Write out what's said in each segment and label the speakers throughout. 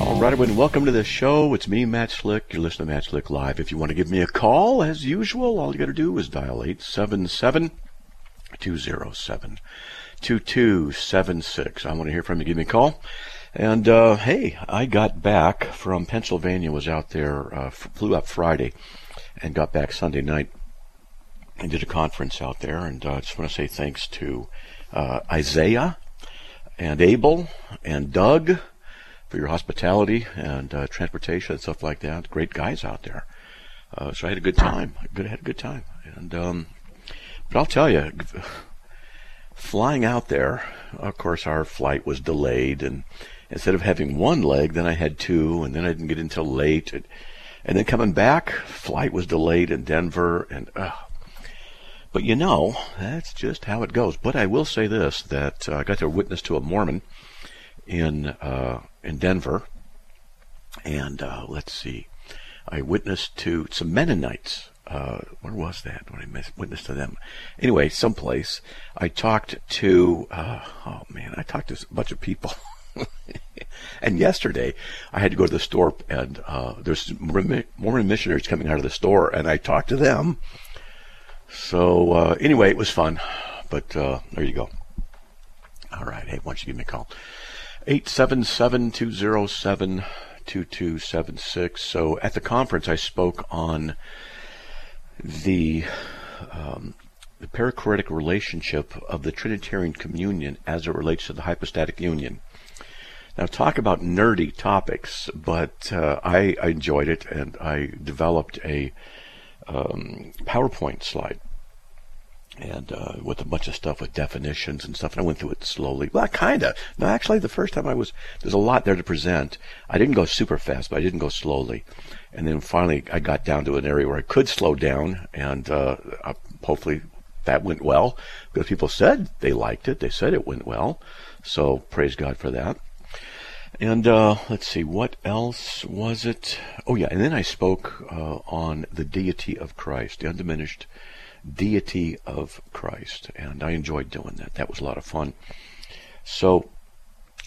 Speaker 1: All right, everyone, welcome to the show. It's me, Matt Slick. You're listening to Matt Slick Live. If you want to give me a call, as usual, all you got to do is dial 877 207 2276. I want to hear from you. Give me a call. And uh, hey, I got back from Pennsylvania, was out there, uh, flew up Friday, and got back Sunday night and did a conference out there. And uh, I just want to say thanks to uh, Isaiah and Abel and Doug for your hospitality and uh, transportation and stuff like that. Great guys out there. Uh, so I had a good time. I had a good time. And um, but I'll tell you, flying out there, of course, our flight was delayed, and instead of having one leg, then I had two, and then I didn't get until late, and, and then coming back, flight was delayed in Denver, and uh, but you know, that's just how it goes. But I will say this: that uh, I got to witness to a Mormon in uh, in Denver, and uh, let's see, I witnessed to some Mennonites uh, where was that when I witnessed to them? Anyway, someplace I talked to. Uh, oh man, I talked to a bunch of people. and yesterday, I had to go to the store, and uh, there's Mormon missionaries coming out of the store, and I talked to them. So uh, anyway, it was fun. But uh, there you go. All right, hey, why don't you give me a call? 877 207 2276. So at the conference, I spoke on the um, the perichoretic relationship of the Trinitarian communion as it relates to the hypostatic union. Now, talk about nerdy topics, but uh, I, I, enjoyed it and I developed a um, PowerPoint slide and uh, with a bunch of stuff with definitions and stuff. And I went through it slowly. Well, kind of. No, actually, the first time I was, there's a lot there to present. I didn't go super fast, but I didn't go slowly. And then finally, I got down to an area where I could slow down, and uh, hopefully that went well because people said they liked it. They said it went well. So praise God for that. And uh, let's see, what else was it? Oh, yeah, and then I spoke uh, on the deity of Christ, the undiminished deity of Christ. And I enjoyed doing that. That was a lot of fun. So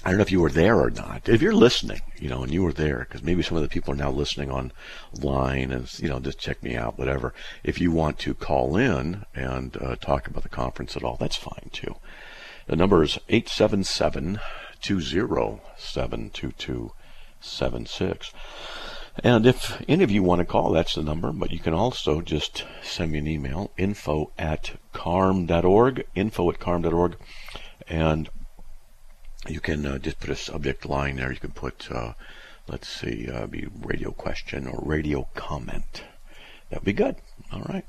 Speaker 1: I don't know if you were there or not. If you're listening, you know, and you were there, because maybe some of the people are now listening online and, you know, just check me out, whatever. If you want to call in and uh, talk about the conference at all, that's fine too. The number is 877 207 2276. And if any of you want to call, that's the number, but you can also just send me an email, info at carm.org, info at carm.org, and you can uh, just put a subject line there. You can put, uh, let's see, uh, be radio question or radio comment. That'd be good. All right.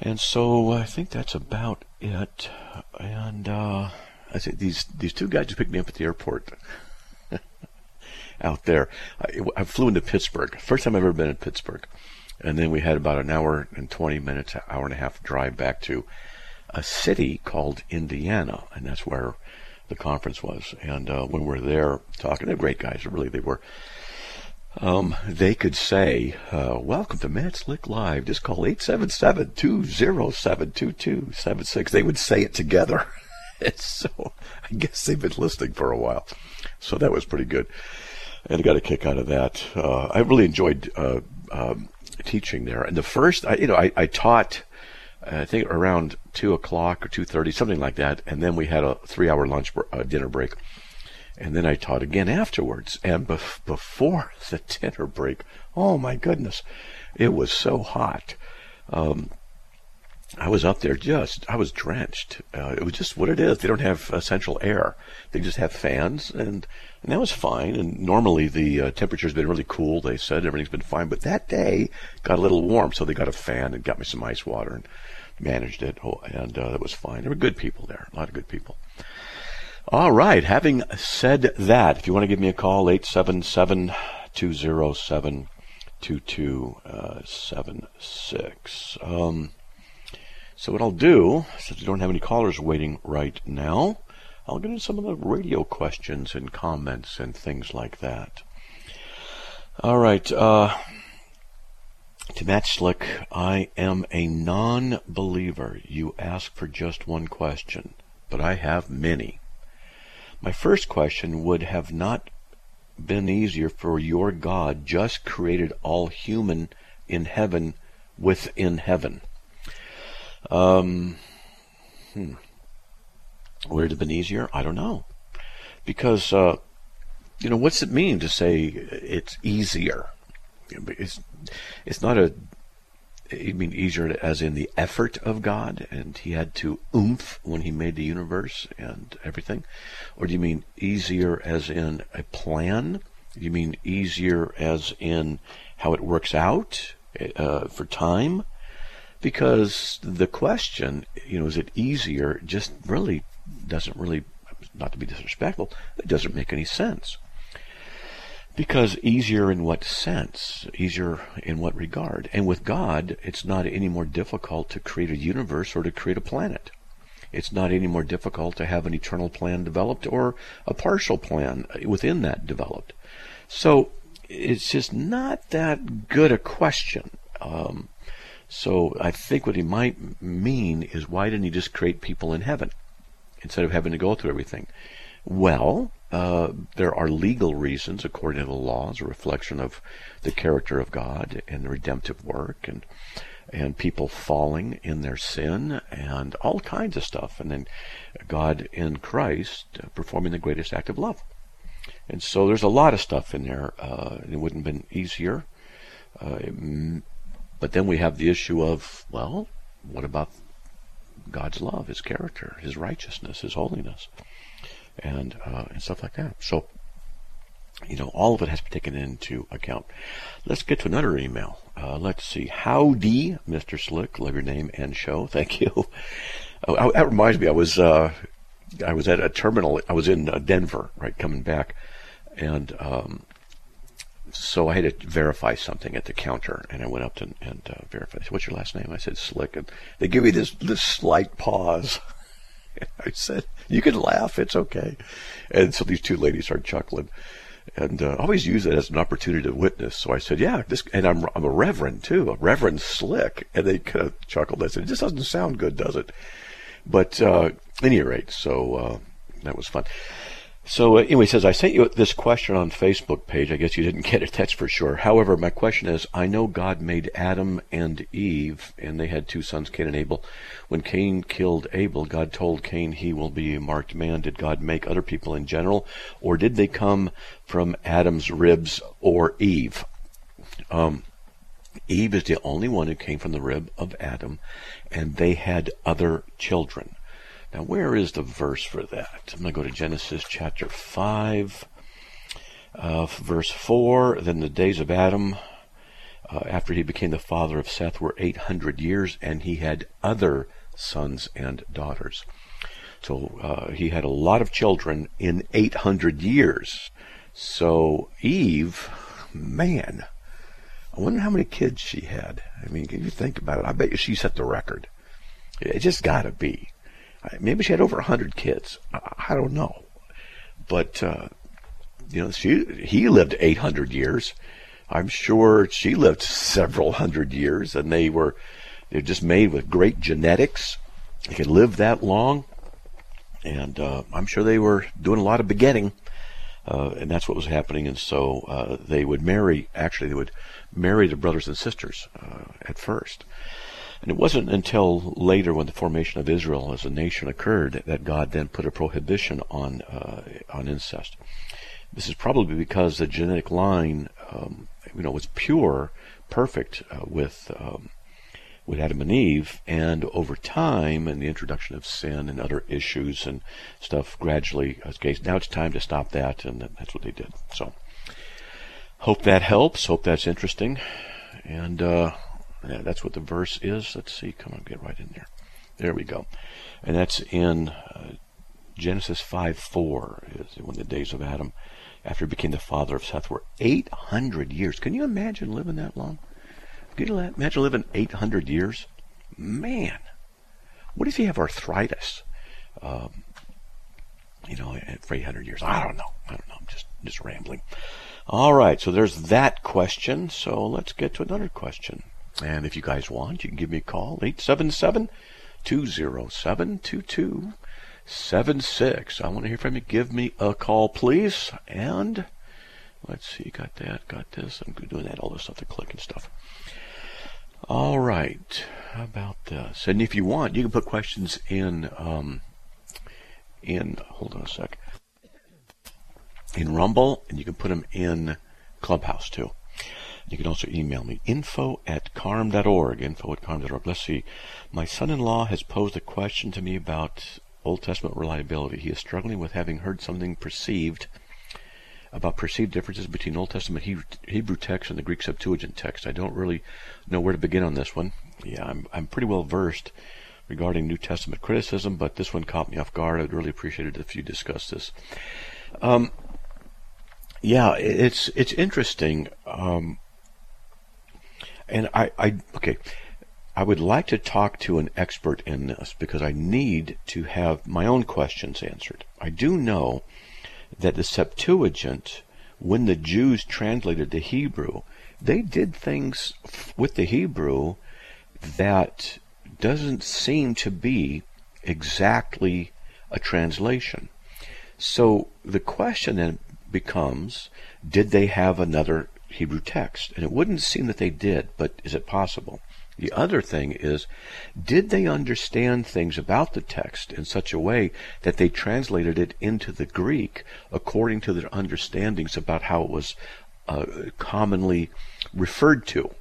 Speaker 1: And so I think that's about it. And uh, I say these these two guys just picked me up at the airport out there. I, I, flew into Pittsburgh. First time I've ever been in Pittsburgh. And then we had about an hour and 20 minutes, hour and a half drive back to a city called Indiana. And that's where the conference was. And uh, when we were there talking, they're great guys, really, they were. Um, they could say, uh, Welcome to Matt Slick Live. Just call 877 207 2276. They would say it together. so I guess they've been listening for a while. So that was pretty good. And got a kick out of that. Uh, I really enjoyed uh, um, teaching there. And the first, I, you know, I, I taught I think around two o'clock or two thirty, something like that. And then we had a three-hour lunch uh, dinner break, and then I taught again afterwards. And bef- before the dinner break, oh my goodness, it was so hot. Um, I was up there just, I was drenched. Uh, it was just what it is. They don't have uh, central air. They just have fans, and, and that was fine. And normally the uh, temperature's been really cool. They said everything's been fine, but that day got a little warm, so they got a fan and got me some ice water and managed it, oh, and uh, it was fine. There were good people there, a lot of good people. All right. Having said that, if you want to give me a call, 877 207 2276. Um, so what I'll do, since we don't have any callers waiting right now, I'll get into some of the radio questions and comments and things like that. All right. Uh, to Matt Slick, I am a non believer. You ask for just one question, but I have many. My first question would have not been easier for your God just created all human in heaven within heaven. Um, hmm. Would it have been easier? I don't know. Because, uh, you know, what's it mean to say it's easier? It's, it's not a, you mean easier as in the effort of God and he had to oomph when he made the universe and everything? Or do you mean easier as in a plan? Do you mean easier as in how it works out uh, for time? Because the question, you know, is it easier, just really doesn't really, not to be disrespectful, it doesn't make any sense. Because easier in what sense? Easier in what regard? And with God, it's not any more difficult to create a universe or to create a planet. It's not any more difficult to have an eternal plan developed or a partial plan within that developed. So it's just not that good a question. Um, so I think what he might mean is why didn't he just create people in heaven instead of having to go through everything? Well, uh, there are legal reasons, according to the laws, a reflection of the character of God and the redemptive work, and and people falling in their sin, and all kinds of stuff, and then God in Christ uh, performing the greatest act of love. And so there's a lot of stuff in there. Uh, it wouldn't have been easier. Uh, but then we have the issue of, well, what about God's love, His character, His righteousness, His holiness? and uh, and stuff like that. So, you know, all of it has to be taken into account. Let's get to another email. Uh, let's see. Howdy, Mr. Slick. Love your name and show. Thank you. Oh, that reminds me. I was uh, I was at a terminal. I was in uh, Denver, right, coming back, and um, so I had to verify something at the counter, and I went up to, and uh, verified. Said, What's your last name? I said Slick, and they give me this this slight pause. I said, "You can laugh; it's okay." And so these two ladies started chuckling, and uh, I always use it as an opportunity to witness. So I said, "Yeah, this," and I'm I'm a reverend too, a reverend slick, and they kind of chuckled. I said, "It just doesn't sound good, does it?" But uh, any rate, so uh, that was fun. So uh, anyway, says, I sent you this question on Facebook page. I guess you didn't get it, that's for sure. However, my question is, I know God made Adam and Eve, and they had two sons, Cain and Abel. When Cain killed Abel, God told Cain he will be a marked man. Did God make other people in general, or did they come from Adam's ribs or Eve? Um, Eve is the only one who came from the rib of Adam, and they had other children. Now, where is the verse for that? I'm going to go to Genesis chapter 5, uh, verse 4. Then the days of Adam, uh, after he became the father of Seth, were 800 years, and he had other sons and daughters. So uh, he had a lot of children in 800 years. So Eve, man, I wonder how many kids she had. I mean, can you think about it? I bet you she set the record. It just got to be. Maybe she had over a hundred kids. I, don't know, but uh, you know, she he lived eight hundred years. I'm sure she lived several hundred years, and they were they're just made with great genetics. They could live that long, and uh, I'm sure they were doing a lot of begetting, uh, and that's what was happening. And so uh, they would marry. Actually, they would marry their brothers and sisters uh, at first. And it wasn't until later, when the formation of Israel as a nation occurred, that God then put a prohibition on uh, on incest. This is probably because the genetic line, um, you know, was pure, perfect uh, with um, with Adam and Eve, and over time, and the introduction of sin and other issues and stuff, gradually, okay, now it's time to stop that, and that's what they did. So, hope that helps. Hope that's interesting, and. Uh, yeah, that's what the verse is. Let's see. Come on, get right in there. There we go. And that's in uh, Genesis 5 4, is when the days of Adam. after he became the father of Seth were 800 years. Can you imagine living that long? Can you imagine living 800 years? Man, what if you have arthritis? Um, you know, for 800 years. I don't know. I don't know. I'm just, just rambling. All right. So there's that question. So let's get to another question. And if you guys want, you can give me a call, 877 207 2276. I want to hear from you. Give me a call, please. And let's see, got that, got this. I'm doing that, all this stuff, the click and stuff. All right. How about this? And if you want, you can put questions in um, in, hold on a sec, in Rumble, and you can put them in Clubhouse too. You can also email me, info at carm.org, info at carm.org. Let's see. My son-in-law has posed a question to me about Old Testament reliability. He is struggling with having heard something perceived about perceived differences between Old Testament Hebrew text and the Greek Septuagint text. I don't really know where to begin on this one. Yeah, I'm, I'm pretty well versed regarding New Testament criticism, but this one caught me off guard. I'd really appreciate it if you discuss this. Um, yeah, it's it's interesting, um, and I, I okay. I would like to talk to an expert in this because I need to have my own questions answered. I do know that the Septuagint, when the Jews translated the Hebrew, they did things with the Hebrew that doesn't seem to be exactly a translation. So the question then becomes did they have another Hebrew text? And it wouldn't seem that they did, but is it possible? The other thing is, did they understand things about the text in such a way that they translated it into the Greek according to their understandings about how it was uh, commonly referred to?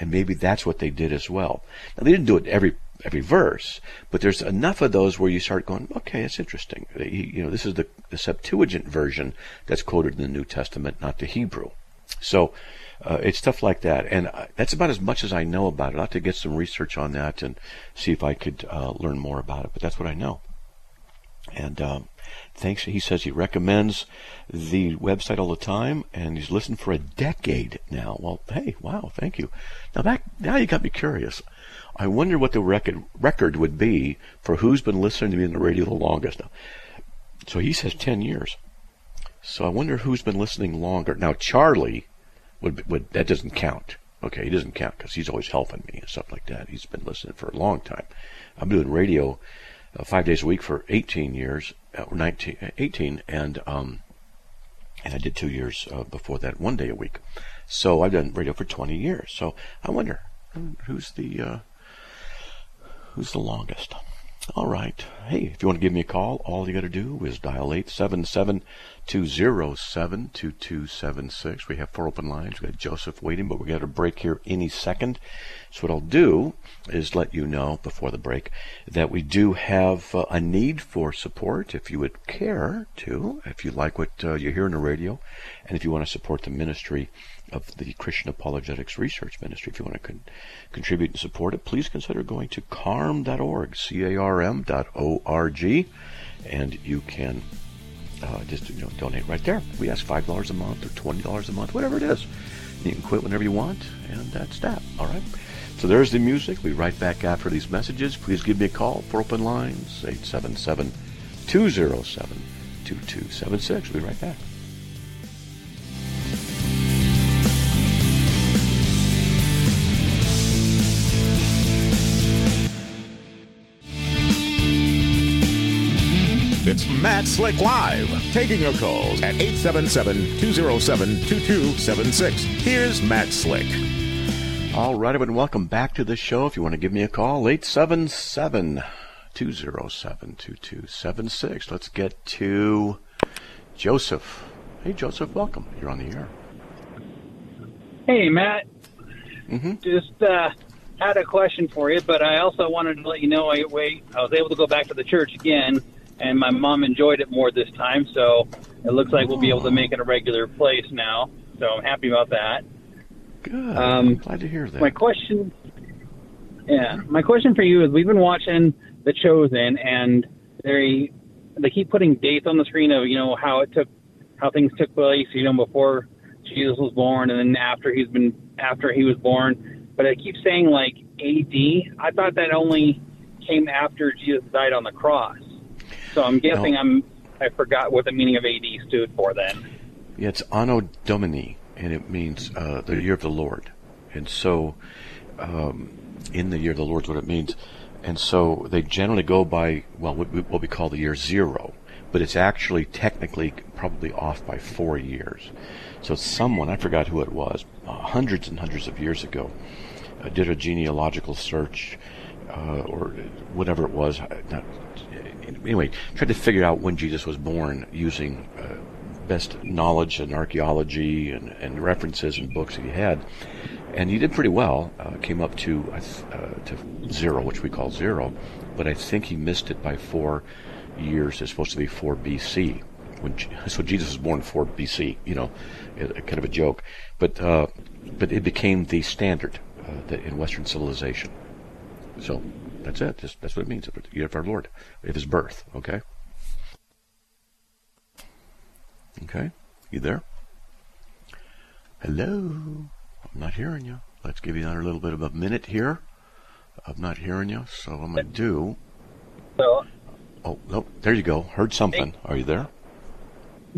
Speaker 1: and maybe that's what they did as well. Now they didn't do it every every verse, but there's enough of those where you start going, okay, it's interesting. You know, this is the, the Septuagint version that's quoted in the New Testament, not the Hebrew. So uh, it's stuff like that, and that's about as much as I know about it. I have to get some research on that and see if I could uh, learn more about it. But that's what I know. And um, thanks. He says he recommends the website all the time, and he's listened for a decade now. Well, hey, wow, thank you. Now that now you got me curious. I wonder what the record record would be for who's been listening to me on the radio the longest. So he says ten years. So I wonder who's been listening longer. Now Charlie would would that doesn't count. Okay, he doesn't count because he's always helping me and stuff like that. He's been listening for a long time. I'm doing radio uh, five days a week for 18 years, uh, 19, uh, 18, and um, and I did two years uh, before that, one day a week. So I've done radio for 20 years. So I wonder who's the uh, who's the longest. All right. Hey, if you want to give me a call, all you got to do is dial 877 207 2276. We have four open lines. We got Joseph waiting, but we got a break here any second. So, what I'll do is let you know before the break that we do have uh, a need for support if you would care to, if you like what uh, you hear on the radio, and if you want to support the ministry of the Christian Apologetics Research Ministry. If you want to con- contribute and support it, please consider going to carm.org, C-A-R-M dot O-R-G, and you can uh, just you know donate right there. We ask five dollars a month or twenty dollars a month, whatever it is. You can quit whenever you want, and that's that. All right. So there's the music. We right back after these messages. Please give me a call for open lines 877 207 2276. We'll be right back.
Speaker 2: It's Matt Slick Live, taking your calls at 877-207-2276. Here's Matt Slick.
Speaker 1: All right, everyone, welcome back to the show. If you want to give me a call, 877-207-2276. Let's get to Joseph. Hey, Joseph, welcome. You're on the air.
Speaker 3: Hey, Matt. Mm-hmm. Just uh, had a question for you, but I also wanted to let you know I, wait, I was able to go back to the church again and my mom enjoyed it more this time. So it looks like we'll be able to make it a regular place now. So I'm happy about that.
Speaker 1: Good. Um, Glad to hear that.
Speaker 3: My question, yeah, my question for you is: We've been watching The Chosen, and they they keep putting dates on the screen of you know how it took how things took place, you know, before Jesus was born and then after he's been after he was born. But it keeps saying like AD. I thought that only came after Jesus died on the cross. So I'm guessing no. I'm I forgot what the meaning of AD stood for then.
Speaker 1: Yeah, it's Anno Domini, and it means uh, the year of the Lord. And so, um, in the year of the Lord is what it means. And so they generally go by, well, what we, what we call the year zero, but it's actually technically probably off by four years. So someone, I forgot who it was, uh, hundreds and hundreds of years ago, uh, did a genealogical search uh, or whatever it was. Not, anyway, tried to figure out when Jesus was born using uh, best knowledge and archaeology and, and references and books that he had. And he did pretty well. Uh, came up to to zero, which we call zero, but I think he missed it by four years. It's supposed to be four BC when so Jesus was born 4 BC. You know, kind of a joke, but uh, but it became the standard uh, in Western civilization. So that's it. Just, that's what it means. Year of our Lord, of His birth. Okay. Okay, you there? Hello. I'm not hearing you. Let's give you another little bit of a minute here. I'm not hearing you, so I'm gonna do.
Speaker 3: So.
Speaker 1: Oh, no, there you go. Heard something. Are you there?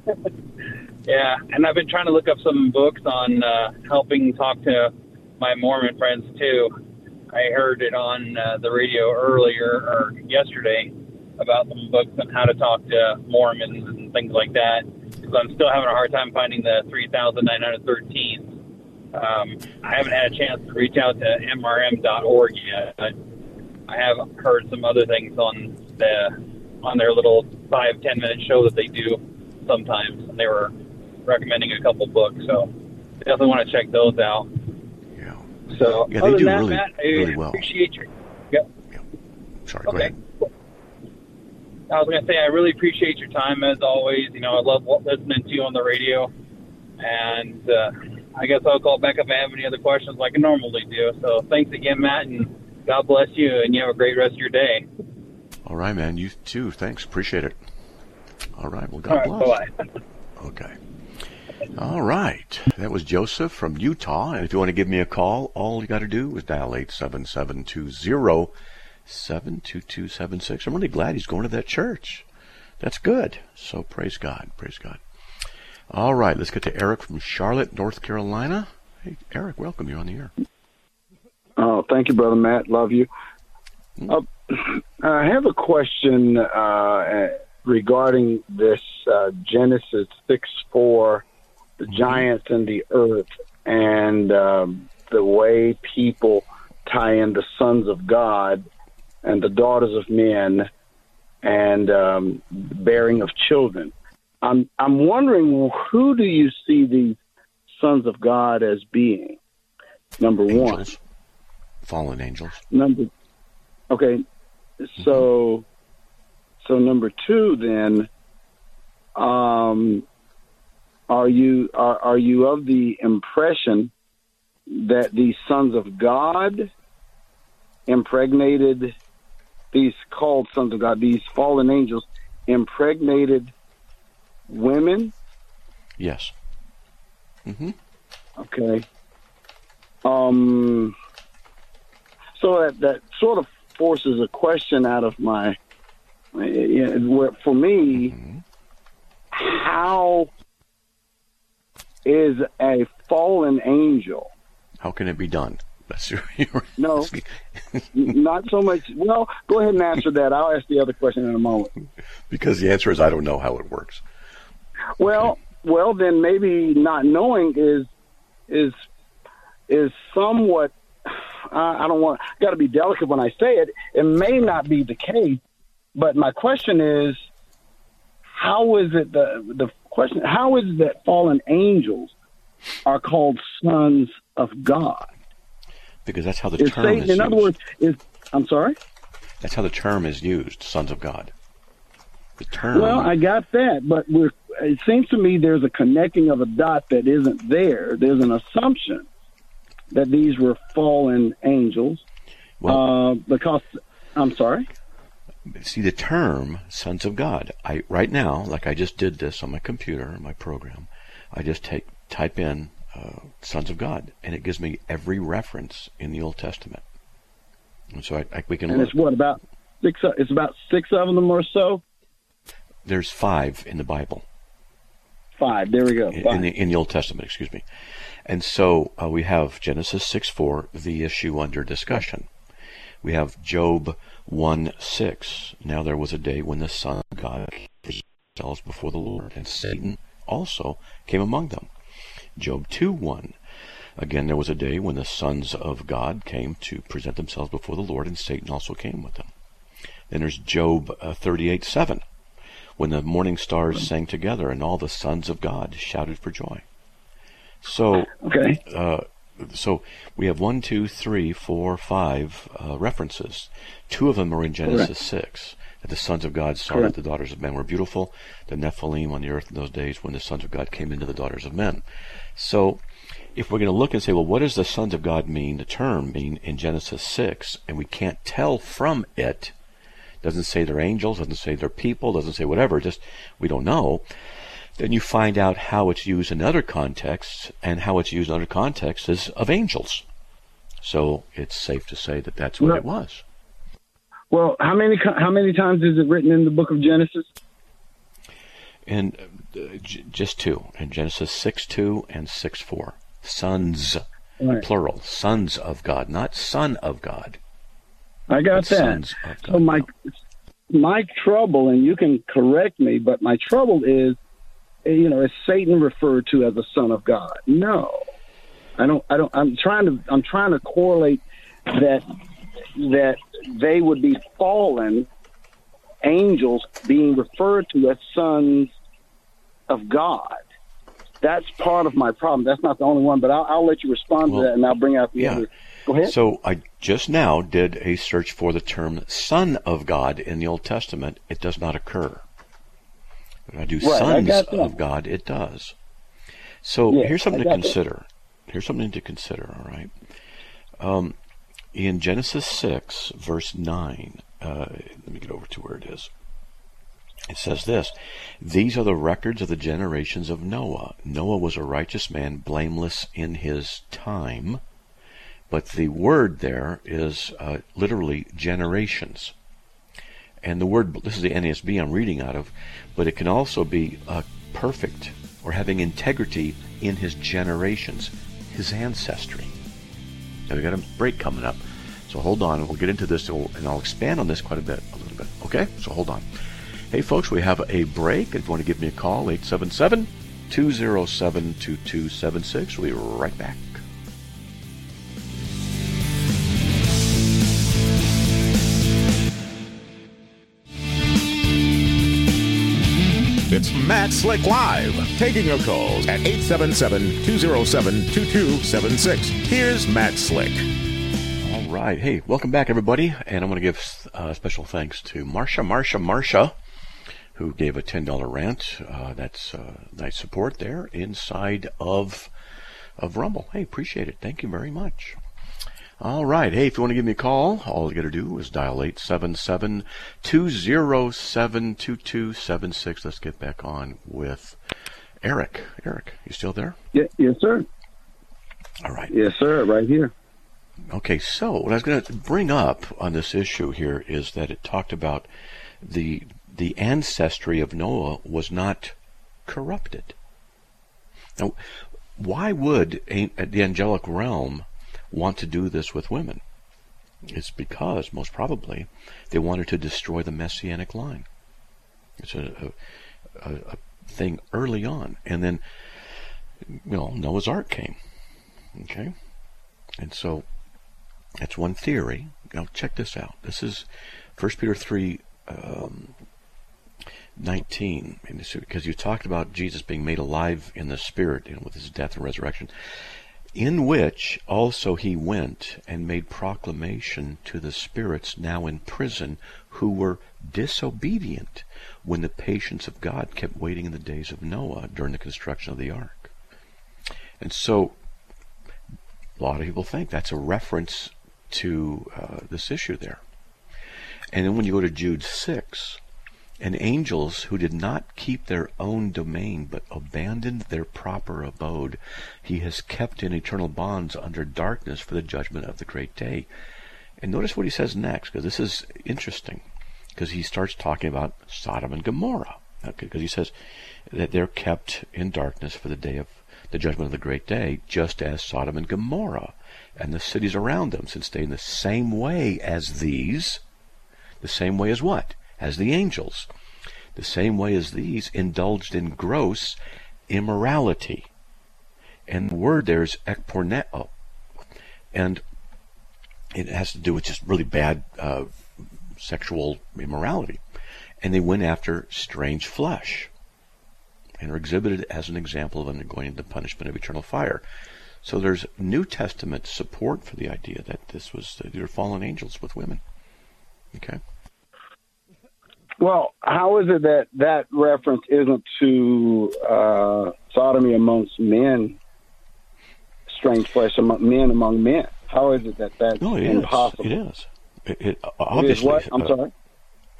Speaker 3: yeah, and I've been trying to look up some books on uh, helping talk to my Mormon friends too. I heard it on uh, the radio earlier or yesterday about some books on how to talk to Mormons and things like that. Because I'm still having a hard time finding the 3,913. Um, I haven't had a chance to reach out to mrm.org yet, but I have heard some other things on the on their little five ten minute show that they do sometimes, and they were recommending a couple books. So definitely want to check those out. So
Speaker 1: yeah, they do
Speaker 3: that,
Speaker 1: really,
Speaker 3: Matt,
Speaker 1: really well.
Speaker 3: Appreciate your. Yep.
Speaker 1: Yeah. Sorry.
Speaker 3: Okay.
Speaker 1: Go ahead.
Speaker 3: I was going to say I really appreciate your time as always. You know, I love listening to you on the radio, and uh, I guess I'll call back if I have any other questions like I normally do. So thanks again, Matt, and God bless you, and you have a great rest of your day.
Speaker 1: All right, man. You too. Thanks. Appreciate it. All right. Well, God bless.
Speaker 3: Bye.
Speaker 1: Okay. All right. That was Joseph from Utah. And if you want to give me a call, all you got to do is dial 87720 72276. I'm really glad he's going to that church. That's good. So praise God. Praise God. All right. Let's get to Eric from Charlotte, North Carolina. Hey, Eric, welcome. You're on the air.
Speaker 4: Oh, thank you, Brother Matt. Love you. Hmm. Uh, I have a question. Uh, regarding this uh, Genesis 6 4, the mm-hmm. giants and the earth, and um, the way people tie in the sons of God and the daughters of men and um, bearing of children. I'm I'm wondering who do you see these sons of God as being? Number
Speaker 1: angels.
Speaker 4: one,
Speaker 1: fallen angels.
Speaker 4: Number okay, so so number two, then, um, are you are, are you of the impression that these sons of God impregnated these called sons of God, these fallen angels, impregnated women?
Speaker 1: Yes. Mm-hmm.
Speaker 4: Okay. Um. So that that sort of forces a question out of my for me, mm-hmm. how is a fallen angel?
Speaker 1: How can it be done?
Speaker 4: That's your, no, not so much. Well, go ahead and answer that. I'll ask the other question in a moment.
Speaker 1: Because the answer is I don't know how it works.
Speaker 4: Well, okay. well, then maybe not knowing is is is somewhat. Uh, I don't want. Got to be delicate when I say it. It may not be the case, but my question is, how is it the the question? How is it that fallen angels are called sons of God?
Speaker 1: Because that's how the is
Speaker 4: term
Speaker 1: is
Speaker 4: Used. In other words, is I'm sorry.
Speaker 1: That's how the term is used, sons of God. The term.
Speaker 4: Well, I got that, but it seems to me there's a connecting of a dot that isn't there. There's an assumption that these were fallen angels. Well, uh, because I'm sorry.
Speaker 1: See the term sons of God. I right now, like I just did this on my computer, my program, I just take type in uh, sons of God, and it gives me every reference in the Old Testament. And so I, I, we can.
Speaker 4: And
Speaker 1: look.
Speaker 4: it's what about six? It's about six of them or so.
Speaker 1: There's five in the Bible.
Speaker 4: Five. There we go.
Speaker 1: Five. In the in the Old Testament, excuse me. And so uh, we have Genesis six four, the issue under discussion. We have Job 1 6. Now there was a day when the Son of God came themselves before the Lord, and Satan also came among them. Job 2 1. Again, there was a day when the sons of God came to present themselves before the Lord, and Satan also came with them. Then there's Job uh, 38 7. When the morning stars sang together, and all the sons of God shouted for joy. So,
Speaker 4: okay.
Speaker 1: Uh, so we have one, two, three, four, five uh, references. Two of them are in Genesis Correct. six. That the sons of God saw Correct. that the daughters of men were beautiful. The Nephilim on the earth in those days when the sons of God came into the daughters of men. So, if we're going to look and say, well, what does the sons of God mean? The term mean in Genesis six, and we can't tell from it. Doesn't say they're angels. Doesn't say they're people. Doesn't say whatever. Just we don't know then you find out how it's used in other contexts, and how it's used in other contexts is of angels. So it's safe to say that that's what well, it was.
Speaker 4: Well, how many how many times is it written in the book of Genesis?
Speaker 1: In uh, j- just two, in Genesis six two and six four. Sons, right. plural, sons of God, not son of God.
Speaker 4: I got that. So my my trouble, and you can correct me, but my trouble is Eh, you know, is Satan referred to as a son of God? No, I don't. I don't. I'm trying to. I'm trying to correlate that that they would be fallen angels being referred to as sons of God. That's part of my problem. That's not the only one, but I'll, I'll let you respond well, to that, and I'll bring out the yeah. other. Go ahead.
Speaker 1: So I just now did a search for the term "son of God" in the Old Testament. It does not occur. When I do right, sons I of God, it does. So yeah, here's something to consider. That. Here's something to consider, all right? Um, in Genesis 6, verse 9, uh, let me get over to where it is. It says this These are the records of the generations of Noah. Noah was a righteous man, blameless in his time. But the word there is uh, literally generations. And the word, this is the NASB I'm reading out of, but it can also be uh, perfect or having integrity in his generations, his ancestry. Now we got a break coming up, so hold on, and we'll get into this, and I'll expand on this quite a bit, a little bit. Okay, so hold on. Hey, folks, we have a break. If you want to give me a call, 877 207 2276. We'll be right back.
Speaker 2: Matt Slick Live, taking your calls at 877-207-2276. Here's Matt Slick.
Speaker 1: All right. Hey, welcome back, everybody. And I want to give uh, special thanks to Marsha, Marsha, Marsha, who gave a $10 rant. Uh, that's uh, nice support there inside of, of Rumble. Hey, appreciate it. Thank you very much. All right. Hey, if you want to give me a call, all you got to do is dial 877 207 2276. Let's get back on with Eric. Eric, you still there?
Speaker 4: Yeah, yes, sir.
Speaker 1: All right.
Speaker 4: Yes, sir. Right here.
Speaker 1: Okay, so what I was going to bring up on this issue here is that it talked about the the ancestry of Noah was not corrupted. Now, why would the angelic realm want to do this with women? It's because, most probably, they wanted to destroy the messianic line. It's a, a, a thing early on. And then, you know, Noah's Ark came. Okay? And so, that's one theory. Now, check this out. This is 1 Peter 3 um, 19. Because you talked about Jesus being made alive in the Spirit you know, with his death and resurrection in which also he went and made proclamation to the spirits now in prison who were disobedient when the patience of God kept waiting in the days of Noah during the construction of the ark. And so a lot of people think that's a reference to uh, this issue there. And then when you go to Jude 6, and angels who did not keep their own domain but abandoned their proper abode, he has kept in eternal bonds under darkness for the judgment of the great day. And notice what he says next, because this is interesting, because he starts talking about Sodom and Gomorrah. Because he says that they're kept in darkness for the day of the judgment of the great day, just as Sodom and Gomorrah and the cities around them, since they in the same way as these, the same way as what? As the angels. The same way as these indulged in gross immorality. And the word there is ekporneo. And it has to do with just really bad uh, sexual immorality. And they went after strange flesh and are exhibited as an example of undergoing the punishment of eternal fire. So there's New Testament support for the idea that this was these were fallen angels with women. Okay.
Speaker 4: Well, how is it that that reference isn't to uh, sodomy amongst men, strange flesh among men among men? How is it that that's
Speaker 1: no, it
Speaker 4: impossible?
Speaker 1: Is. It is. It, it obviously.
Speaker 4: It is what? I'm
Speaker 1: uh,
Speaker 4: sorry.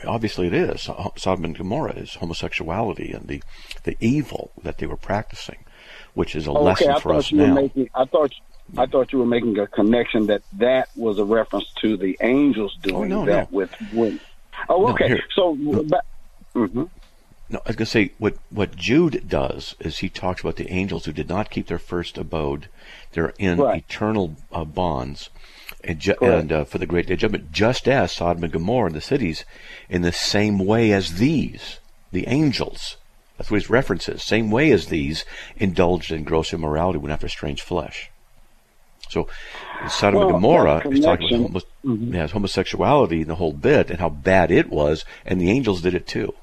Speaker 1: Obviously, it is. Sodom and Gomorrah is homosexuality and the the evil that they were practicing, which is a
Speaker 4: Oh,
Speaker 1: lesson
Speaker 4: okay, I
Speaker 1: for
Speaker 4: thought
Speaker 1: us
Speaker 4: you were
Speaker 1: now.
Speaker 4: making. I thought. I thought you were making a connection that that was a reference to the angels doing
Speaker 1: no,
Speaker 4: that
Speaker 1: no.
Speaker 4: with women. Oh,
Speaker 1: No,
Speaker 4: okay.
Speaker 1: here.
Speaker 4: so, but, hmm
Speaker 1: No, I was going to say what what Jude does is he talks about the angels who did not keep their first abode; they're in
Speaker 4: Right.
Speaker 1: eternal uh, bonds, and, ju- and uh, for the great day of judgment, just as Sodom and Gomorrah and the cities, in the same way as these, the angels. That's what his references. Same way as these indulged in gross immorality, went after strange flesh. So, Sodom
Speaker 4: Well,
Speaker 1: and Gomorrah is talking about
Speaker 4: connection- Mm-hmm.
Speaker 1: yeah, homosexuality and the whole bit, and how bad it was, and the angels did it too.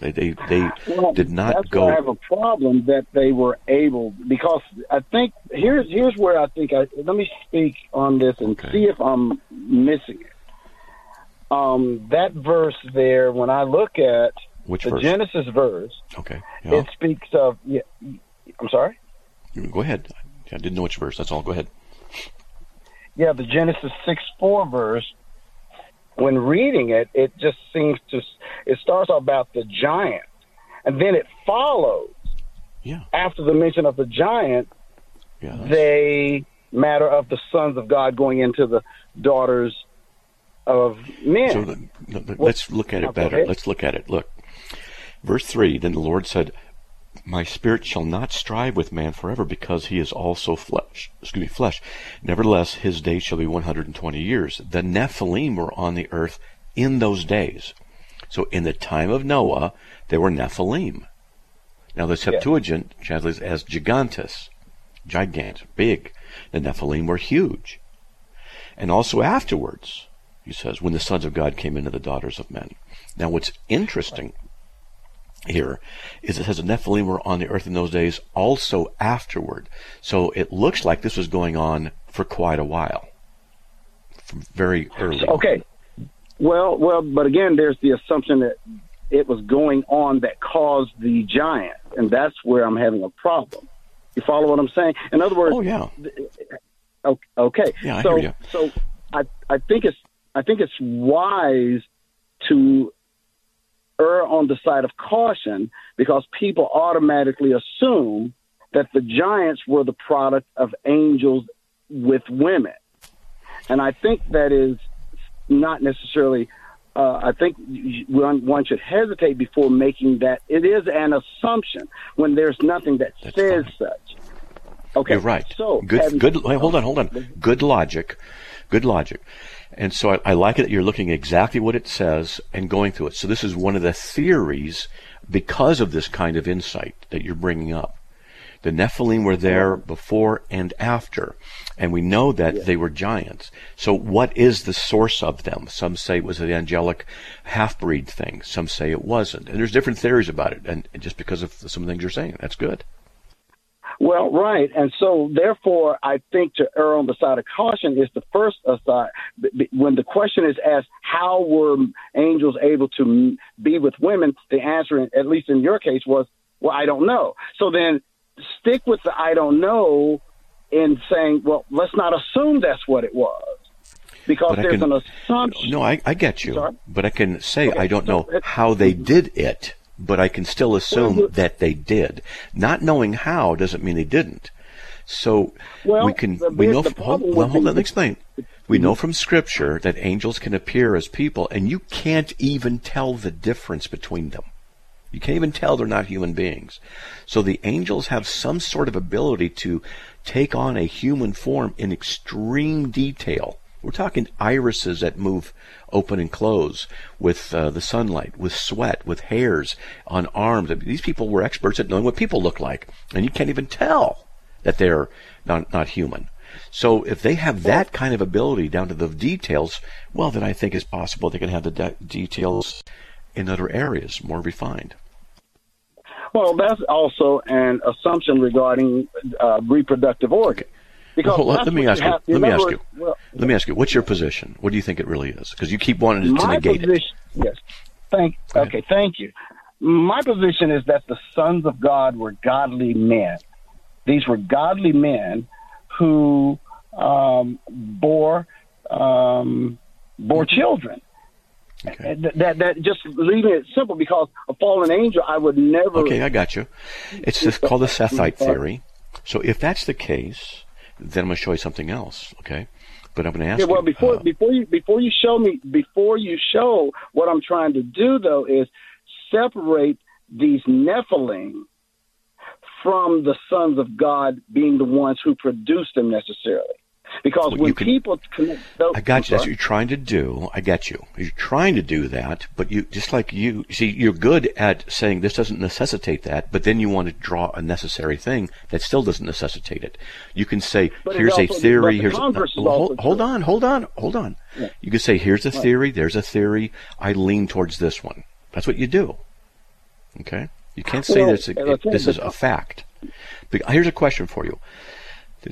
Speaker 1: They they they
Speaker 4: Well,
Speaker 1: did not
Speaker 4: that's
Speaker 1: go.
Speaker 4: why I have a problem that they were able because I think here's here's where I think I let me speak on this and
Speaker 1: Okay.
Speaker 4: see if I'm missing it. Um, that verse there, when I look at
Speaker 1: Which
Speaker 4: the
Speaker 1: verse?
Speaker 4: Genesis verse,
Speaker 1: okay, yeah.
Speaker 4: it speaks of. Yeah, I'm sorry.
Speaker 1: go ahead. I didn't know which verse. That's all. Go ahead.
Speaker 4: Yeah, the Genesis six four verse. When reading it, it just seems to. It starts off about the giant, and then it follows
Speaker 1: Yeah,
Speaker 4: after the mention of the giant
Speaker 1: yeah.
Speaker 4: they matter of the sons of God going into the daughters of men.
Speaker 1: So let's look at it better. Let's look at it. Look, verse three. Then the Lord said, "My spirit shall not strive with man forever, because he is also flesh. Excuse me, flesh. Nevertheless, his days shall be one hundred and twenty years. The Nephilim were on the earth in those days. So in the time of Noah, there were Nephilim. Now the Septuagint translates as gigantes, gigant, big. The Nephilim were huge. And also afterwards, he says, when the sons of God came into the daughters of men. Now, what's interesting here is it says the Nephilim were on the earth in those days also afterward. So it looks like this was going on for quite a while, from very early.
Speaker 4: okay. Well, well, but again, there's the assumption that it was going on that caused the giant, and that's where I'm having a problem. You follow what I'm saying? In other words,
Speaker 1: Oh yeah,
Speaker 4: Okay.
Speaker 1: Yeah,
Speaker 4: so. So I I think it's I think it's wise to err on the side of caution because people automatically assume that the giants were the product of angels with women, and I think that is not necessarily. Uh, I think one, one should hesitate before making that. It is an assumption when there's nothing that
Speaker 1: That's
Speaker 4: says
Speaker 1: fine.
Speaker 4: such. Okay,
Speaker 1: You're right.
Speaker 4: So
Speaker 1: good, good. Wait, hold on, hold on. Good logic, good logic. And so I, I like it that you're looking at exactly what it says and going through it. So this is one of the theories because of this kind of insight that you're bringing up. The Nephilim were there before and after, and we know that they were giants. So what is the source of them? Some say it was an angelic half-breed thing. Some say it wasn't. And there's different theories about it. And just because of some things you're saying, that's good.
Speaker 4: Well, right, and so therefore, I think to err on the side of caution is the first aside. When the question is asked, how were angels able to be with women? The answer, at least in your case, was, well, I don't know. So then, stick with the I don't know in saying, well, let's not assume that's what it was. because
Speaker 1: But
Speaker 4: there's
Speaker 1: can-
Speaker 4: an assumption.
Speaker 1: No, I, I get you,
Speaker 4: Sorry?
Speaker 1: but I can say
Speaker 4: Okay,
Speaker 1: I don't know how they did it, but I can still assume
Speaker 4: Well,
Speaker 1: that they did. Not knowing how doesn't mean they didn't. So
Speaker 4: Well,
Speaker 1: we can we know
Speaker 4: the
Speaker 1: f- hold, well, hold on, explain. We know from Scripture that angels can appear as people, and you can't even tell the difference between them. You can't even tell they're not human beings. So the angels have some sort of ability to take on a human form in extreme detail. We're talking irises that move open and close with uh, the sunlight, with sweat, with hairs on arms. These people were experts at knowing what people look like, and you can't even tell that they're not, not human. So if they have that kind of ability down to the details, well, then I think it's possible they can have the de- details in other areas more refined.
Speaker 4: Well, that's also an assumption regarding uh, reproductive organ. Because
Speaker 1: Well, let, me ask you. Let me ask you.
Speaker 4: well,
Speaker 1: Let me ask you. What's your position? What do you think it really is? Because you keep wanting to, negate it.
Speaker 4: yes. Thank. Okay, thank you. My position is that the sons of God were godly men. These were godly men who um, bore um, bore children.
Speaker 1: Okay.
Speaker 4: That that just leaving it simple because a fallen angel, I would never.
Speaker 1: Okay, I got you. It's just called the Sethite theory. So if that's the case, then I'm going to show you something else. Okay, but I'm going to ask
Speaker 4: Yeah, well,
Speaker 1: you.
Speaker 4: before
Speaker 1: uh,
Speaker 4: before you before you show me before you show what I'm trying to do though is separate these Nephilim from the sons of God being the ones who produced them necessarily. Because
Speaker 1: Well,
Speaker 4: when
Speaker 1: can-
Speaker 4: people connect those,
Speaker 1: I got you. That's what you're trying to do. I get you. You're trying to do that, but you just like you see, you're good at saying this doesn't necessitate that, but then you want to draw a necessary thing that still doesn't necessitate it. You can say,
Speaker 4: But
Speaker 1: "Here's a theory."
Speaker 4: the
Speaker 1: Here's a,
Speaker 4: converse
Speaker 1: hold, hold on, hold on, hold on. You can say, "Here's a theory." There's a theory. I lean towards this one. That's what you do. Okay. You can't say
Speaker 4: Well,
Speaker 1: that it's
Speaker 4: as
Speaker 1: a,
Speaker 4: I
Speaker 1: it- this is a fact. But here's a question for you.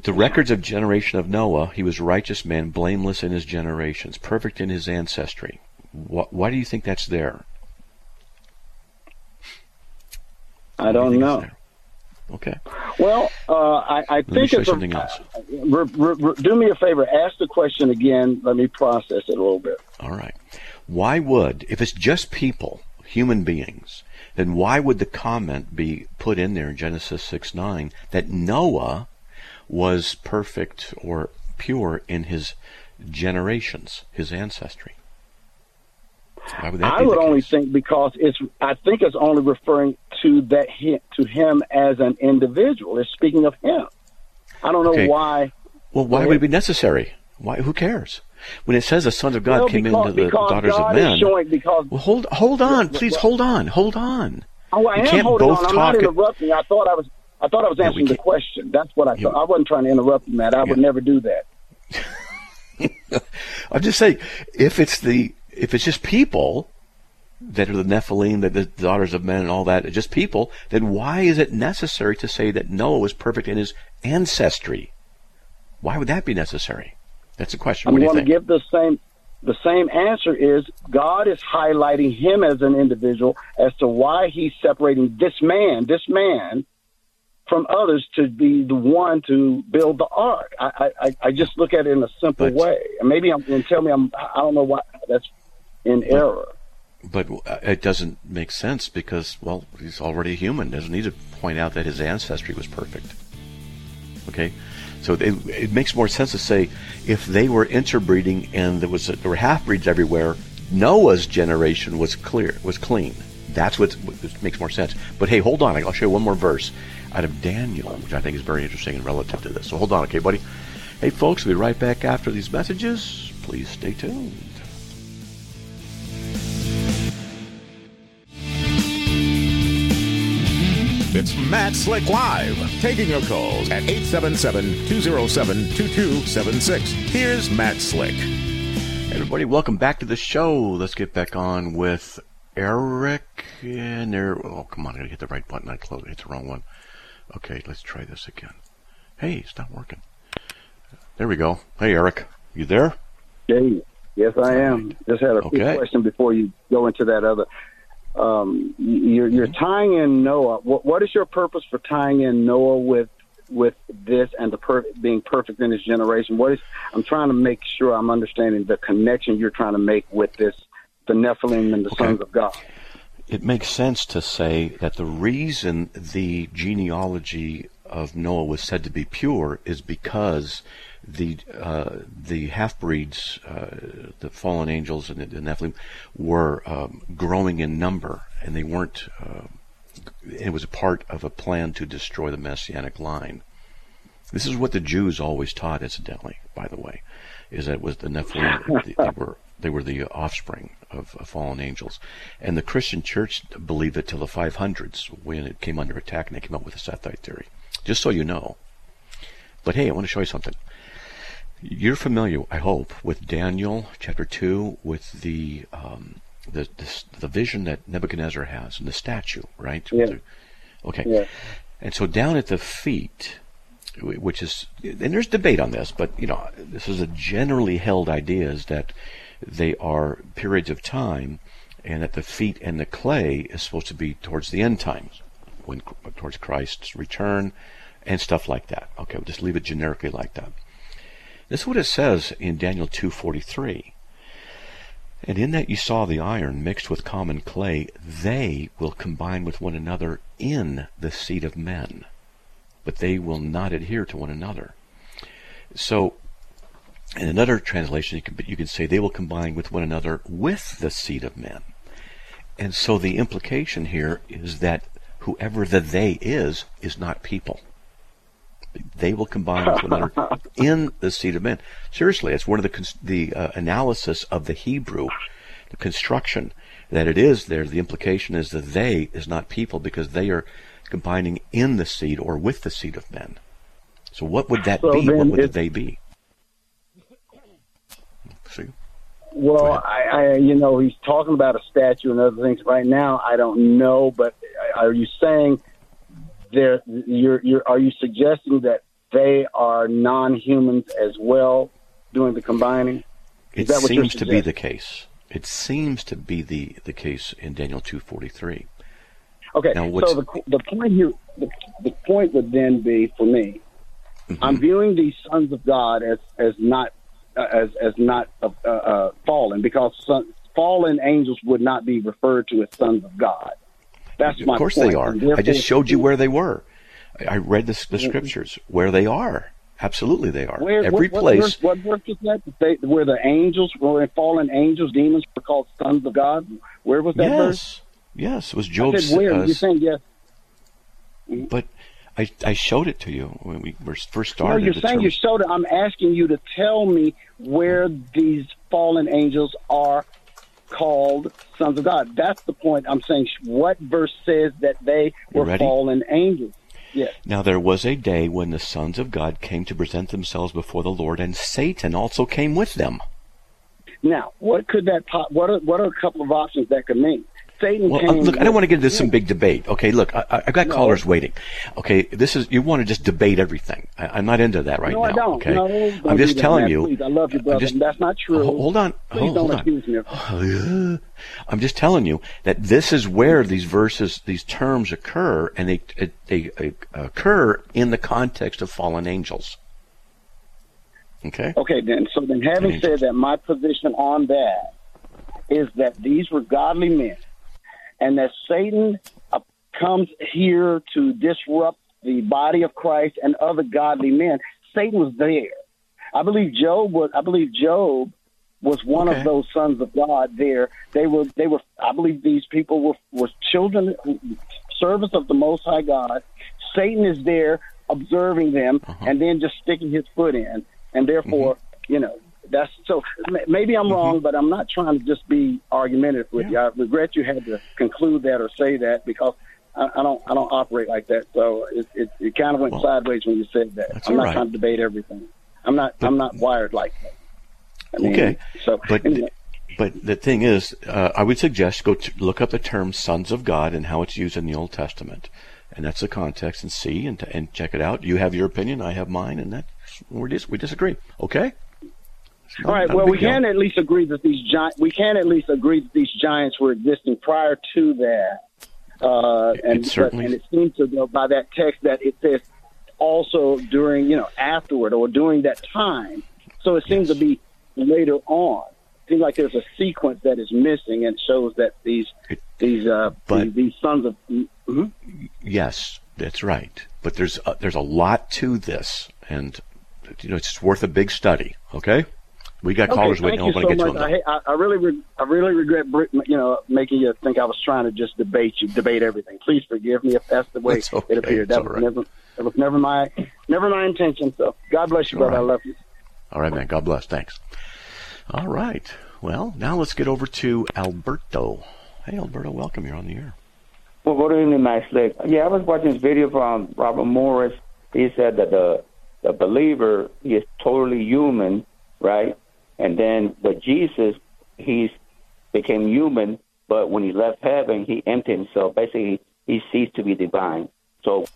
Speaker 1: The- records of generation of Noah, he was righteous man, blameless in his generations, perfect in his ancestry. Why, why do you think that's there?
Speaker 4: I
Speaker 1: do
Speaker 4: don't know.
Speaker 1: Okay.
Speaker 4: Well, uh, I, I
Speaker 1: Let me
Speaker 4: think it's
Speaker 1: something else.
Speaker 4: re- re- re- do me a favor, ask the question again. Let me process it a little bit.
Speaker 1: All right. Why would, if it's just people, human beings, then why would the comment be put in there in Genesis 6 9 that Noah was perfect or pure in his generations, his ancestry? Why would that
Speaker 4: I would only
Speaker 1: case?
Speaker 4: think because it's. I think it's only referring to that to him as an individual. It's speaking of him. I don't know
Speaker 1: Okay.
Speaker 4: why.
Speaker 1: Well, why would it be necessary? Why? Who cares? When it says the sons of God
Speaker 4: well,
Speaker 1: came
Speaker 4: because,
Speaker 1: into the daughters
Speaker 4: God
Speaker 1: of men.
Speaker 4: showing because.
Speaker 1: well, hold hold on, please
Speaker 4: well-
Speaker 1: hold on, hold on.
Speaker 4: Oh, I
Speaker 1: you
Speaker 4: am
Speaker 1: can't
Speaker 4: holding
Speaker 1: both
Speaker 4: on. I'm
Speaker 1: talk
Speaker 4: not interrupting. I thought I was. I thought I was answering the question. That's what I thought. I wasn't trying to interrupt you, Matt. I would never do that.
Speaker 1: I'm just saying, if it's the if it's just people that are the Nephilim, that the daughters of men, and all that, just people, then why is it necessary to say that Noah was perfect in his ancestry? Why would that be necessary? That's the question.
Speaker 4: I'm
Speaker 1: what do you
Speaker 4: going to give the same. The same answer is God is highlighting him as an individual as to why he's separating this man, this man, from others to be the one to build the ark. I, I, I just look at it in a simple
Speaker 1: But-
Speaker 4: way. And maybe I'm and tell me I'm I don't know why that's in error.
Speaker 1: But uh, it doesn't make sense because, well, he's already a human. Doesn't need to point out that his ancestry was perfect. Okay, so it, it makes more sense to say if they were interbreeding and there was there were half breeds everywhere, Noah's generation was clear, was clean. That's what makes more sense. But hey, hold on. I'll show you one more verse out of Daniel, which I think is very interesting and relative to this. So hold on, okay, buddy. Hey, folks, we'll be right back after these messages. Please stay tuned.
Speaker 2: It's Matt Slick Live, taking your calls at 877-207-2276. Here's Matt Slick.
Speaker 1: Hey, everybody, welcome back to the show. Let's get back on with Eric. And there, oh, come on, I gotta hit the right button. I closed, hit the wrong one. Okay, let's try this again. Hey, it's not working. There we go. Hey, Eric, you there?
Speaker 4: Hey, yes, I am. Just had a quick
Speaker 1: Okay.
Speaker 4: question before you go into that other. Um, you're, you're
Speaker 1: Mm-hmm.
Speaker 4: tying in Noah. What, what is your purpose for tying in Noah with with this and the per- being perfect in this generation? What is I'm trying to make sure I'm understanding the connection you're trying to make with this, the Nephilim and the
Speaker 1: Okay.
Speaker 4: sons of God.
Speaker 1: It makes sense to say that the reason the genealogy of Noah was said to be pure is because the uh, the half breeds, uh, the fallen angels and the, Nephilim, were um, growing in number, and they weren't. Uh, it was a part of a plan to destroy the messianic line. This is what the Jews always taught, incidentally, by the way, is that it was the Nephilim. they, they were they were the offspring of, of fallen angels, and the Christian Church believed it till the 500s when it came under attack, and they came up with the Sethite theory. Just so you know. But hey, I want to show you something. You're familiar, I hope, with Daniel chapter two, with the um, the, the the vision that Nebuchadnezzar has and the statue, right?
Speaker 4: Yeah.
Speaker 1: Okay.
Speaker 4: Yeah.
Speaker 1: And so down at the feet, which is, and there's debate on this, but you know, this is a generally held idea is that they are periods of time, and that the feet and the clay is supposed to be towards the end times, when towards Christ's return, and stuff like that. Okay, we'll just leave it generically like that. This is what it says in Daniel 2:43. And in that you saw the iron mixed with common clay, they will combine with one another in the seed of men, but they will not adhere to one another. So, in another translation, you can, you can say they will combine with one another with the seed of men. And so the implication here is that whoever the they is, is not people. They will combine with one another in the seed of men. Seriously, it's one of the the uh, analysis of the Hebrew, the construction that it is there. The implication is that they is not people because they are combining in the seed or with the seed of men. So what would that
Speaker 4: So
Speaker 1: be? What would the
Speaker 4: it-
Speaker 1: they be? See? Go
Speaker 4: Well. I, I, you know, he's talking about a statue and other things. Right now, I don't know, but are you saying there? You're, you're, are you suggesting that they are non-humans as well doing the combining?
Speaker 1: It
Speaker 4: that what
Speaker 1: seems to be the case. It seems to be the, the case in Daniel two forty three.
Speaker 4: Okay,
Speaker 1: Now,
Speaker 4: so the the point here, the, the point would then be for me.
Speaker 1: Mm-hmm.
Speaker 4: I'm viewing these sons of God as as not as as not uh, uh, fallen because son, fallen angels would not be referred to as sons of God. That's my
Speaker 1: Of course
Speaker 4: point.
Speaker 1: they are. I just showed you where they were. I I read the, the scriptures where they are. Absolutely, they are.
Speaker 4: Where,
Speaker 1: Every
Speaker 4: what,
Speaker 1: place.
Speaker 4: What, verse, what verse is that? they, where the angels, where fallen angels, demons were called sons of God. Where was that verse?
Speaker 1: yes, yes, it was
Speaker 4: I
Speaker 1: Job's.
Speaker 4: said where?
Speaker 1: uh,
Speaker 4: You're saying yes.
Speaker 1: but I I showed it to you when we were first
Speaker 4: No,
Speaker 1: started.
Speaker 4: you're
Speaker 1: the
Speaker 4: saying you showed it. I'm asking you to tell me where these fallen angels are called sons of God. That's the point. I'm saying what verse says that they were fallen angels? Yes.
Speaker 1: Now there was a day when the sons of God came to present themselves before the Lord, and Satan also came with them.
Speaker 4: Now, what could that? po- What are what are a couple of options that could mean? Satan
Speaker 1: Well,
Speaker 4: came.
Speaker 1: uh, look, I don't want to get into some big debate. Okay, look, I, I've got
Speaker 4: No.
Speaker 1: callers waiting. Okay, this is you want to just debate everything. I, I'm not into that right
Speaker 4: no,
Speaker 1: now.
Speaker 4: I don't.
Speaker 1: Okay,
Speaker 4: No, don't
Speaker 1: I'm just telling
Speaker 4: Matt.
Speaker 1: you.
Speaker 4: Please, I love you, brother.
Speaker 1: just-
Speaker 4: That's not true.
Speaker 1: Ho- Hold on.
Speaker 4: Please
Speaker 1: hold,
Speaker 4: don't
Speaker 1: hold
Speaker 4: accuse me
Speaker 1: on. I'm just telling you that this is where these verses, these terms occur, and they, they, they occur in the context of fallen angels. Okay.
Speaker 4: Okay, then. So then, having said that, my position on that is that these were godly men, and that Satan uh, comes here to disrupt the body of Christ and other godly men. Satan was there. I believe Job was. I believe Job was one
Speaker 1: Okay.
Speaker 4: of those sons of God. There, they were. They were. I believe these people were were children, service of the Most High God. Satan is there observing them
Speaker 1: Uh-huh.
Speaker 4: and then just sticking his foot in, and therefore,
Speaker 1: Mm-hmm.
Speaker 4: you know, so. m- Maybe I'm wrong, but I'm not trying to just be argumentative with you. I regret you had to conclude that or say that because. I, I don't. I don't operate like that. So it it, it kind of went
Speaker 1: Well,
Speaker 4: sideways when you said that. I'm not
Speaker 1: right.
Speaker 4: trying to debate everything. I'm not. I'm not wired like that. I mean,
Speaker 1: Okay.
Speaker 4: So,
Speaker 1: But
Speaker 4: anyway.
Speaker 1: but the thing is, uh, I would suggest go to look up the term "sons of God" and how it's used in the Old Testament, and that's the context, and see and and check it out. You have your opinion, I have mine, and that we dis- we disagree. Okay.
Speaker 4: All right. Well, we
Speaker 1: deal.
Speaker 4: can at least agree that these giants. We can at least agree that these giants were existing prior to that. Uh, and,
Speaker 1: It
Speaker 4: but, and it seems to go by that text that it says also during, you know, afterward or during that time. So it seems
Speaker 1: Yes.
Speaker 4: to be later on. It seems like there's a sequence that is missing and shows that these these uh
Speaker 1: but-
Speaker 4: these, these sons of mhm.
Speaker 1: Yes, that's right. But there's there's a lot to this, and you know it's worth a big study. Okay, we got callers
Speaker 4: okay,
Speaker 1: waiting.
Speaker 4: thank
Speaker 1: I
Speaker 4: you
Speaker 1: want to
Speaker 4: so
Speaker 1: get
Speaker 4: much.
Speaker 1: them.
Speaker 4: I, I, I really, re- I really regret, you know, making you think I was trying to just debate you, debate everything. Please forgive me if that's the way
Speaker 1: It's okay.
Speaker 4: it appeared.
Speaker 1: It's
Speaker 4: That
Speaker 1: all
Speaker 4: was
Speaker 1: right.
Speaker 4: never, that was never my, never my intention. So God bless you,
Speaker 1: All
Speaker 4: brother. I love you.
Speaker 1: All right, man. God bless. Thanks. All right. Well, now let's get over to Alberto. Hey, Alberto, welcome. You're on the air.
Speaker 5: Well, good evening, Matt Slick. Yeah, I was watching this video from Robert Morris. He said that the the believer he is totally human, right? And then with Jesus, he's became human, but when he left heaven, he emptied himself. Basically, he ceased to be divine. So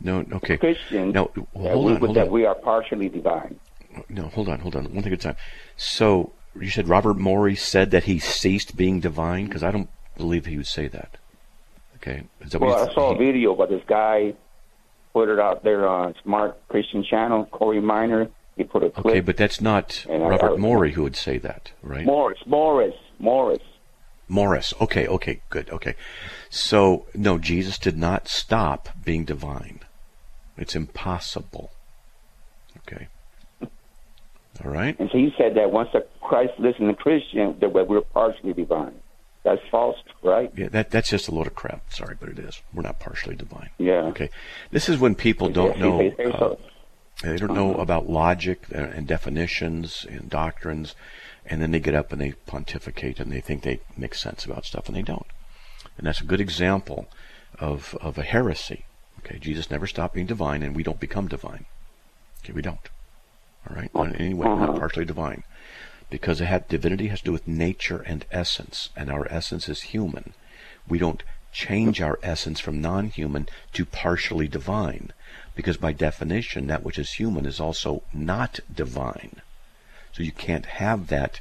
Speaker 1: No, okay.
Speaker 5: Christians,
Speaker 1: No,
Speaker 5: that,
Speaker 1: hold
Speaker 5: we,
Speaker 1: on, hold
Speaker 5: that
Speaker 1: on.
Speaker 5: we are partially divine.
Speaker 1: No, hold on, hold on. One thing at a time. So you said Robert Morey said that he ceased being divine because I don't believe he would say that. Okay, is that
Speaker 5: Well, I saw a video, but this guy put it out there on Smart Christian Channel, Corey Minor. He put a clip.
Speaker 1: Okay, but that's not
Speaker 5: And I-
Speaker 1: Robert
Speaker 5: I-
Speaker 1: Morey who would say that, right?
Speaker 5: Morris, Morris, Morris.
Speaker 1: Morris. Okay, okay, good, okay. So, no, Jesus did not stop being divine. It's impossible. Okay. All right?
Speaker 5: And so he said that once a Christ listened to Christian, that we're partially divine. That's false, right?
Speaker 1: Yeah, that that's just a load of crap. Sorry, but it is. We're not partially divine.
Speaker 5: Yeah.
Speaker 1: Okay. This is when people don't
Speaker 5: Yes,
Speaker 1: know. uh. They don't know about logic uh, and definitions and doctrines, and then they get up and they pontificate and they think they make sense about stuff, and they don't. And that's a good example of of a heresy. Okay, Jesus never stopped being divine, and we don't become divine. Okay, we don't. All right, not in any way. We're not
Speaker 5: Uh-huh.
Speaker 1: partially divine, because it had, divinity has to do with nature and essence, and our essence is human. We don't change our essence from non-human to partially divine, because by definition, that which is human is also not divine. So you can't have that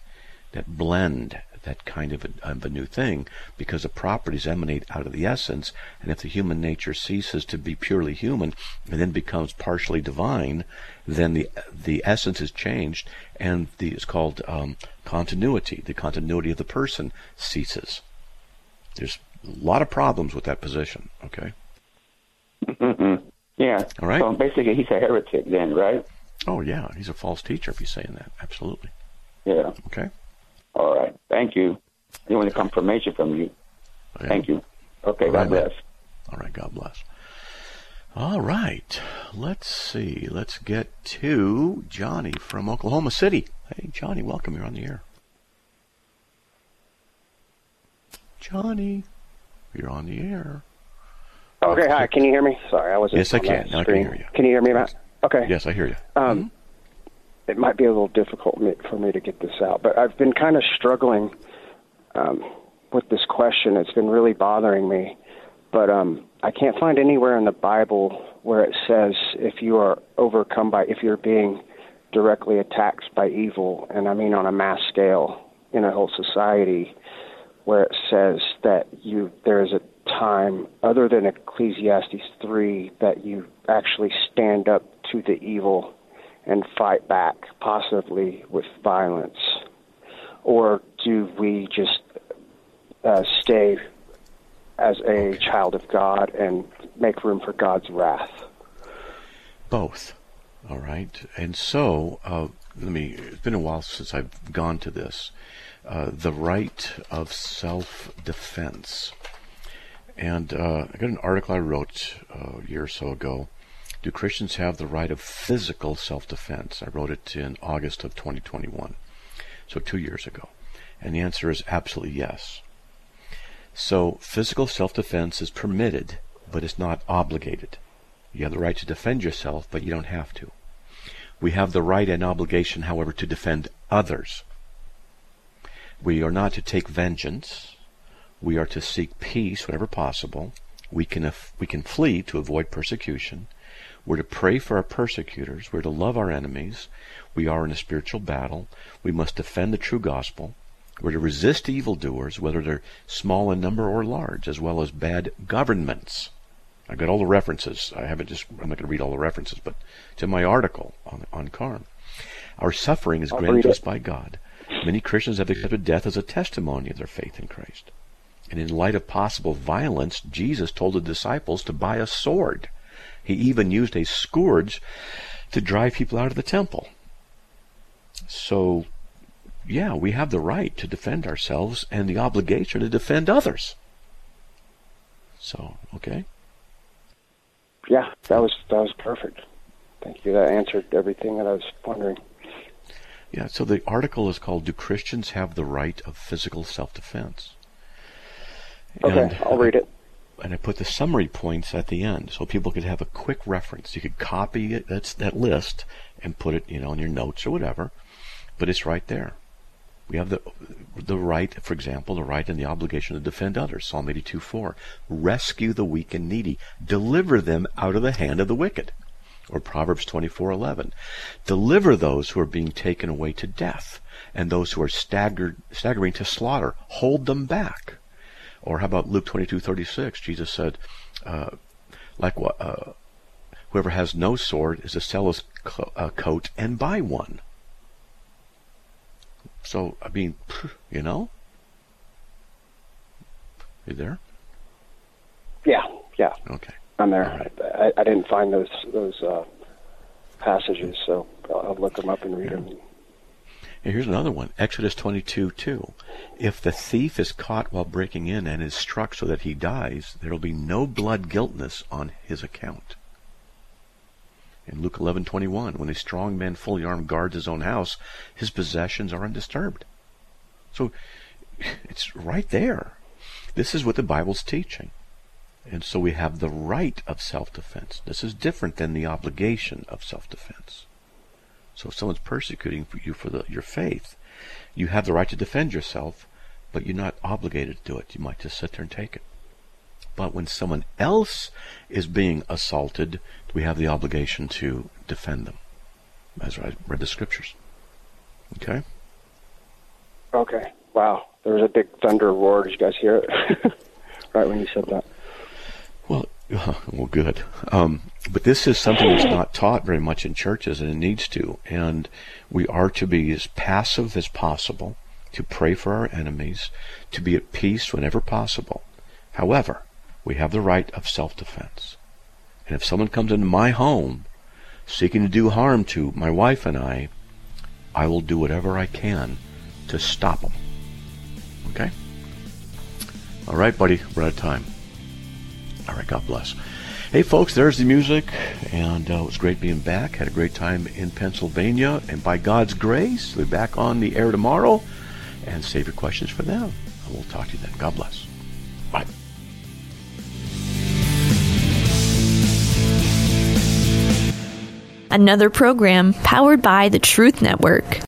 Speaker 1: that blend, that kind of a, of a new thing, because the properties emanate out of the essence. And if the human nature ceases to be purely human and then becomes partially divine, then the the essence is changed, and the it's called um, continuity. The continuity of the person ceases. There's a lot of problems with that position. Okay.
Speaker 5: Yeah.
Speaker 1: All right.
Speaker 5: So basically, he's a heretic then, right?
Speaker 1: Oh yeah, he's a false teacher if he's saying that. Absolutely.
Speaker 5: Yeah.
Speaker 1: Okay.
Speaker 5: All right. Thank you. I want a confirmation from you. Thank you. Okay.
Speaker 1: All
Speaker 5: God
Speaker 1: right, man.
Speaker 5: bless.
Speaker 1: All right, God bless. All right, let's see. Let's get to Johnny from Oklahoma City. Hey, Johnny, welcome. You're on the air. Johnny, you're on the air.
Speaker 6: Okay, hi. Can you hear me? Sorry, I wasn't.
Speaker 1: Yes, I can. I can hear you.
Speaker 6: Can you hear me, Matt? Okay.
Speaker 1: Yes, I hear you.
Speaker 6: Um, It might be a little difficult for me to get this out, but I've been kind of struggling um, with this question. It's been really bothering me, but um, I can't find anywhere in the Bible where it says if you are overcome by, if you're being directly attacked by evil, and I mean on a mass scale in a whole society, where it says that you there is a time other than Ecclesiastes three that you actually stand up to the evil and fight back, possibly with violence, or do we just uh, stay as a child of God and make room for God's wrath?
Speaker 1: Both. All right. And so, uh, let me, it's been a while since I've gone to this. Uh, the right of self defense. And uh, I got an article I wrote uh, a year or so ago. Do Christians have the right of physical self defense? I wrote it in August of 2021, so two years ago. And the answer is absolutely yes. So, physical self defense is permitted, but it's not obligated. You have the right to defend yourself, but you don't have to. We have the right and obligation, however, to defend others. We are not to take vengeance. We are to seek peace whenever possible. We can, we can flee to avoid persecution. We're to pray for our persecutors. We're to love our enemies. We are in a spiritual battle. We must defend the true gospel. We're to resist evildoers, whether they're small in number or large, as well as bad governments. I've got all the references. I haven't just, I'm not going to read all the references, but to my article on, on CARM. Our suffering is granted to us by God. Many Christians have accepted death as a testimony of their faith in Christ. And in light of possible violence, Jesus told the disciples to buy a sword. He even used a scourge to drive people out of the temple. So, yeah, we have the right to defend ourselves and the obligation to defend others. So, okay.
Speaker 6: Yeah, that was that was perfect. Thank you. That answered everything that I was wondering.
Speaker 1: Yeah, so the article is called Do Christians Have the Right of Physical Self Defense?
Speaker 6: Okay, and, I'll read it.
Speaker 1: And I put the summary points at the end so people could have a quick reference. You could copy it, that's that list and put it, you know, in your notes or whatever, but it's right there. We have the the right, for example, the right and the obligation to defend others. Psalm 82 4. Rescue the weak and needy. Deliver them out of the hand of the wicked. Or Proverbs 24:11. Deliver those who are being taken away to death, and those who are staggered, staggering to slaughter. Hold them back. Or how about Luke 22:36? Jesus said, uh, like what? Uh, whoever has no sword is to sell his co- uh, coat and buy one. So, I mean, you know? You there?
Speaker 6: Yeah, yeah.
Speaker 1: Okay.
Speaker 6: I'm there. Right. I, I, didn't find those those uh, passages, so I'll, I'll look them up and read them.
Speaker 1: Here's another one Exodus 22 2. If the thief is caught while breaking in and is struck so that he dies, there will be no blood guiltness on his account. In Luke 11:21, when a strong man fully armed guards his own house, his possessions are undisturbed. So it's right there. This is what the Bible's teaching. And so we have the right of self-defense. This is different than the obligation of self-defense. So if someone's persecuting you for the, your faith, you have the right to defend yourself, but you're not obligated to do it. You might just sit there and take it. But when someone else is being assaulted, we have the obligation to defend them, as I read the scriptures. Okay?
Speaker 6: Okay. Wow. There was a big thunder roar. Did you guys hear it? right when you said that.
Speaker 1: Well, well, good. Um, but this is something that's not taught very much in churches, and it needs to. And we are to be as passive as possible, to pray for our enemies, to be at peace whenever possible. However, we have the right of self-defense. And if someone comes into my home seeking to do harm to my wife and I, I will do whatever I can to stop them. Okay? All right, buddy, we're out of time. All right, God bless. Hey, folks, there's the music, and uh, it was great being back. Had a great time in Pennsylvania, and by God's grace, we'll be back on the air tomorrow, and save your questions for them. And we'll talk to you then. God bless. Bye.
Speaker 7: Another program powered by the Truth Network.